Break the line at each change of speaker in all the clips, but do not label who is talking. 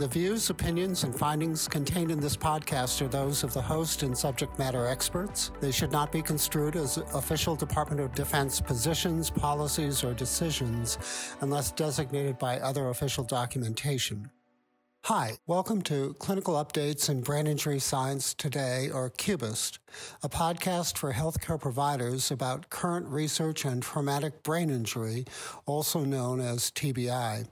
The views, opinions, and findings contained in this podcast are those of the host and subject matter experts. They should not be construed as official Department of Defense positions, policies, or decisions unless designated by other official documentation. Hi, welcome to Clinical Updates in Brain Injury Science Today, or CUBIST, a podcast for healthcare providers about current research on traumatic brain injury, also known as TBI.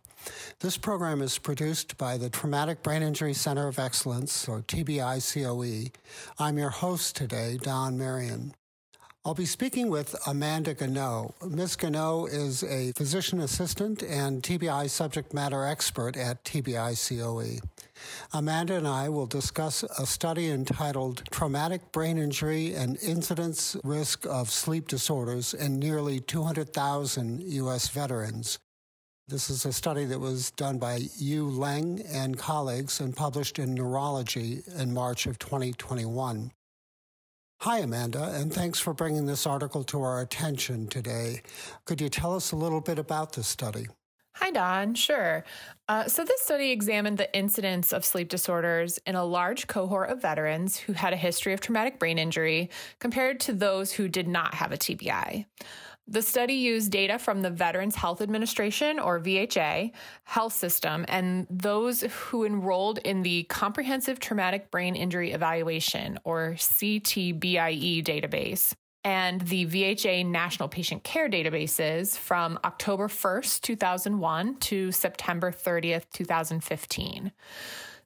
This program is produced by the Traumatic Brain Injury Center of Excellence, or TBI COE. I'm your host today, Don Marion. I'll be speaking with Amanda Gano. Ms. Gano is a physician assistant and TBI subject matter expert at TBI COE. Amanda and I will discuss a study entitled Traumatic Brain Injury and Incidence Risk of Sleep Disorders in Nearly 200,000 U.S. Veterans. This is a study that was done by Yu Leng and colleagues and published in Neurology in March of 2021. Hi, Amanda, and thanks for bringing this article to our attention today. Could you tell us a little bit about this study?
Hi, Don. Sure. Uh, so, this study examined the incidence of sleep disorders in a large cohort of veterans who had a history of traumatic brain injury compared to those who did not have a TBI. The study used data from the Veterans Health Administration, or VHA, health system, and those who enrolled in the Comprehensive Traumatic Brain Injury Evaluation, or CTBIE database, and the VHA National Patient Care databases from October 1st, 2001 to September 30th, 2015.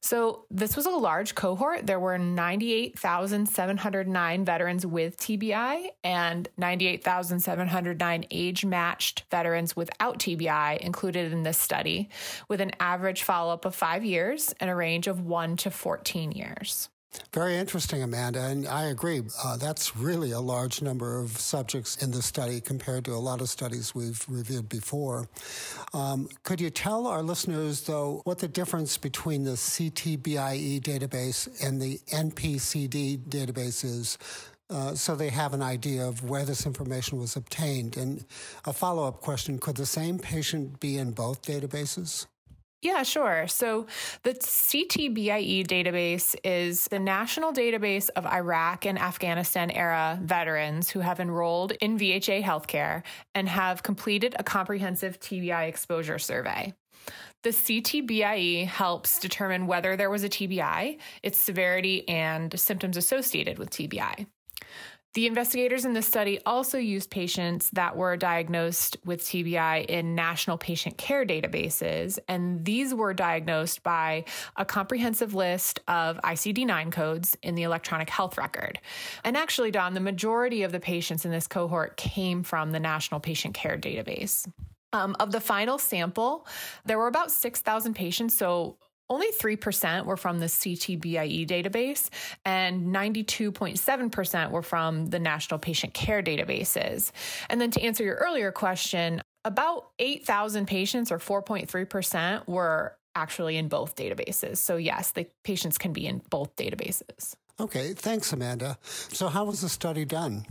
So this was a large cohort. There were 98,709 veterans with TBI and 98,709 age matched veterans without TBI included in this study, with an average follow up of five years and a range of one to 14 years.
Very interesting, Amanda, and I agree. Uh, that's really a large number of subjects in the study compared to a lot of studies we've reviewed before. Um, could you tell our listeners, though, what the difference between the CTBIE database and the NPCD database is? Uh, so they have an idea of where this information was obtained. And a follow up question could the same patient be in both databases?
Yeah, sure. So the CTBIE database is the national database of Iraq and Afghanistan era veterans who have enrolled in VHA healthcare and have completed a comprehensive TBI exposure survey. The CTBIE helps determine whether there was a TBI, its severity, and symptoms associated with TBI. The investigators in this study also used patients that were diagnosed with TBI in national patient care databases, and these were diagnosed by a comprehensive list of ICD 9 codes in the electronic health record. And actually, Don, the majority of the patients in this cohort came from the national patient care database. Um, of the final sample, there were about 6,000 patients, so only 3% were from the CTBIE database, and 92.7% were from the National Patient Care databases. And then to answer your earlier question, about 8,000 patients, or 4.3%, were actually in both databases. So, yes, the patients can be in both databases.
Okay, thanks, Amanda. So, how was the study done?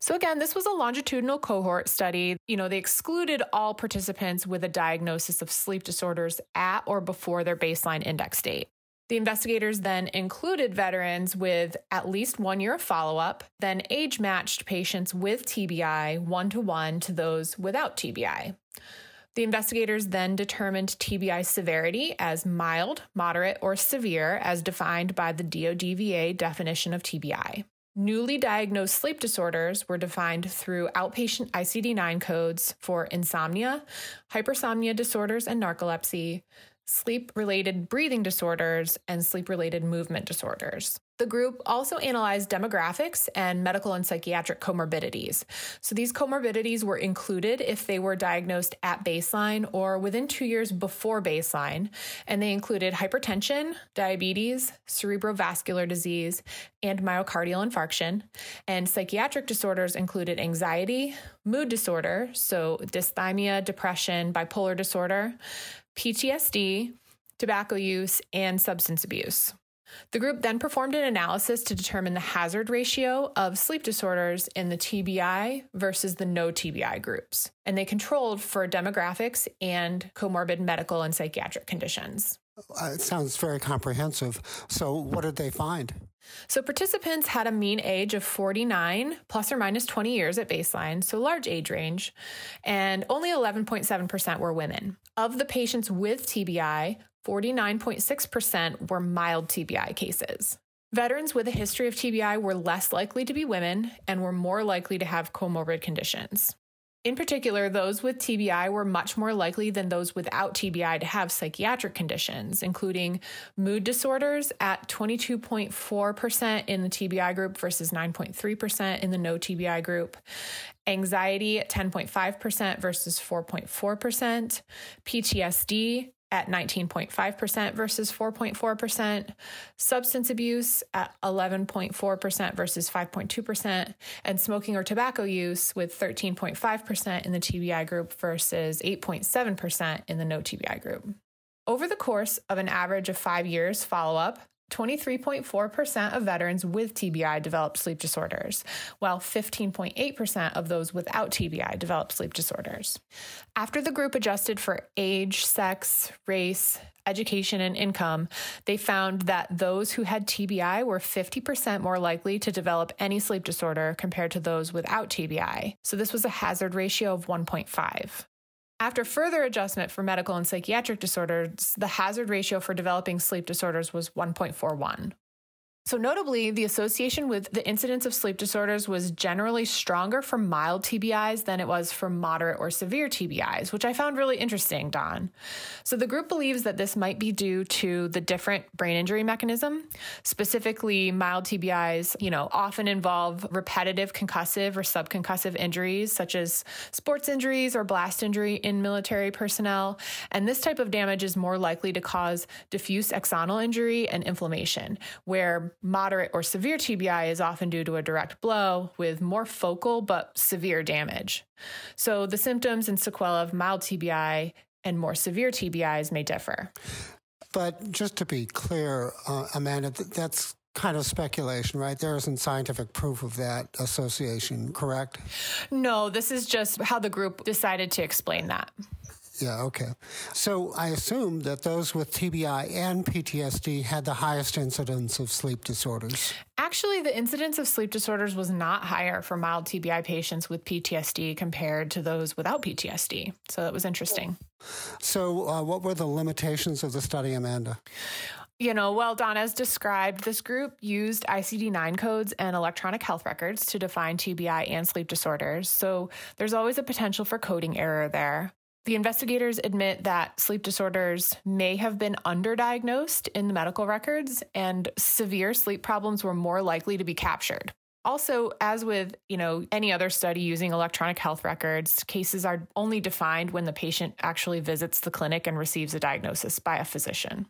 So, again, this was a longitudinal cohort study. You know, they excluded all participants with a diagnosis of sleep disorders at or before their baseline index date. The investigators then included veterans with at least one year of follow up, then age matched patients with TBI one to one to those without TBI. The investigators then determined TBI severity as mild, moderate, or severe as defined by the DODVA definition of TBI. Newly diagnosed sleep disorders were defined through outpatient ICD 9 codes for insomnia, hypersomnia disorders, and narcolepsy, sleep related breathing disorders, and sleep related movement disorders. The group also analyzed demographics and medical and psychiatric comorbidities. So these comorbidities were included if they were diagnosed at baseline or within two years before baseline, and they included hypertension, diabetes, cerebrovascular disease, and myocardial infarction. And psychiatric disorders included anxiety, mood disorder, so dysthymia, depression, bipolar disorder, PTSD, tobacco use, and substance abuse. The group then performed an analysis to determine the hazard ratio of sleep disorders in the TBI versus the no TBI groups. And they controlled for demographics and comorbid medical and psychiatric conditions.
Uh, it sounds very comprehensive. So, what did they find?
So, participants had a mean age of 49 plus or minus 20 years at baseline, so large age range, and only 11.7% were women. Of the patients with TBI, 49.6% were mild TBI cases. Veterans with a history of TBI were less likely to be women and were more likely to have comorbid conditions. In particular, those with TBI were much more likely than those without TBI to have psychiatric conditions, including mood disorders at 22.4% in the TBI group versus 9.3% in the no TBI group, anxiety at 10.5% versus 4.4%, PTSD at 19.5% versus 4.4%, substance abuse at 11.4% versus 5.2%, and smoking or tobacco use with 13.5% in the TBI group versus 8.7% in the no TBI group. Over the course of an average of five years follow up, 23.4% of veterans with TBI developed sleep disorders, while 15.8% of those without TBI developed sleep disorders. After the group adjusted for age, sex, race, education, and income, they found that those who had TBI were 50% more likely to develop any sleep disorder compared to those without TBI. So this was a hazard ratio of 1.5. After further adjustment for medical and psychiatric disorders, the hazard ratio for developing sleep disorders was 1.41. So, notably, the association with the incidence of sleep disorders was generally stronger for mild TBIs than it was for moderate or severe TBIs, which I found really interesting, Don. So, the group believes that this might be due to the different brain injury mechanism. Specifically, mild TBIs, you know, often involve repetitive concussive or subconcussive injuries, such as sports injuries or blast injury in military personnel. And this type of damage is more likely to cause diffuse axonal injury and inflammation, where moderate or severe TBI is often due to a direct blow with more focal but severe damage. So the symptoms and sequelae of mild TBI and more severe TBIs may differ.
But just to be clear, uh, Amanda, that's kind of speculation, right? There isn't scientific proof of that association, correct?
No, this is just how the group decided to explain that.
Yeah, okay. So I assume that those with TBI and PTSD had the highest incidence of sleep disorders.
Actually, the incidence of sleep disorders was not higher for mild TBI patients with PTSD compared to those without PTSD. So that was interesting.
So, uh, what were the limitations of the study, Amanda?
You know, well, Don, as described, this group used ICD 9 codes and electronic health records to define TBI and sleep disorders. So there's always a potential for coding error there. The investigators admit that sleep disorders may have been underdiagnosed in the medical records and severe sleep problems were more likely to be captured. Also, as with, you know, any other study using electronic health records, cases are only defined when the patient actually visits the clinic and receives a diagnosis by a physician.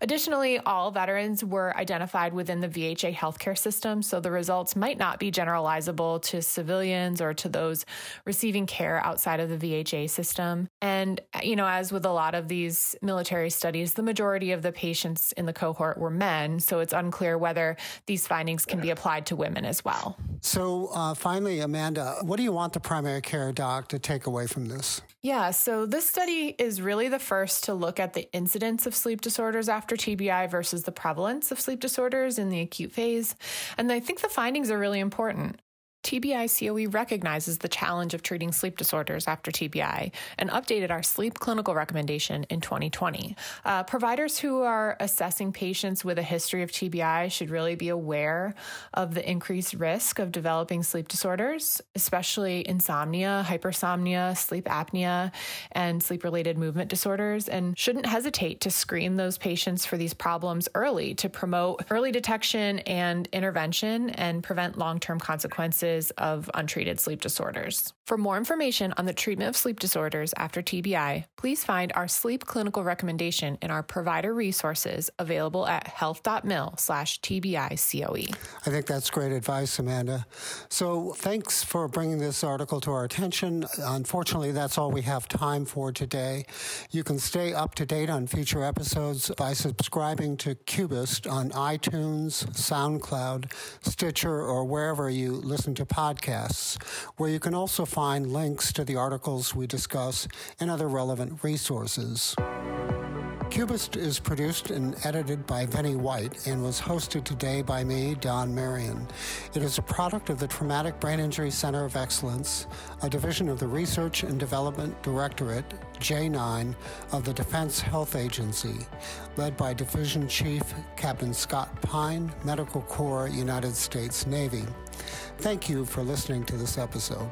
Additionally, all veterans were identified within the VHA healthcare system, so the results might not be generalizable to civilians or to those receiving care outside of the VHA system. And, you know, as with a lot of these military studies, the majority of the patients in the cohort were men, so it's unclear whether these findings can be applied to women as well.
So, uh, finally, Amanda, what do you want the primary care doc to take away from this?
Yeah, so this study is really the first to look at the incidence of sleep disorders after TBI versus the prevalence of sleep disorders in the acute phase. And I think the findings are really important. TBI COE recognizes the challenge of treating sleep disorders after TBI and updated our sleep clinical recommendation in 2020. Uh, providers who are assessing patients with a history of TBI should really be aware of the increased risk of developing sleep disorders, especially insomnia, hypersomnia, sleep apnea, and sleep related movement disorders, and shouldn't hesitate to screen those patients for these problems early to promote early detection and intervention and prevent long term consequences of untreated sleep disorders. For more information on the treatment of sleep disorders after TBI, please find our sleep clinical recommendation in our provider resources available at health.mil slash TBI-COE.
I think that's great advice, Amanda. So thanks for bringing this article to our attention. Unfortunately, that's all we have time for today. You can stay up to date on future episodes by subscribing to Cubist on iTunes, SoundCloud, Stitcher, or wherever you listen to podcasts, where you can also find links to the articles we discuss and other relevant resources. Cubist is produced and edited by Vinnie White and was hosted today by me, Don Marion. It is a product of the Traumatic Brain Injury Center of Excellence, a division of the Research and Development Directorate, J9, of the Defense Health Agency, led by Division Chief Captain Scott Pyne, Medical Corps, United States Navy. Thank you for listening to this episode.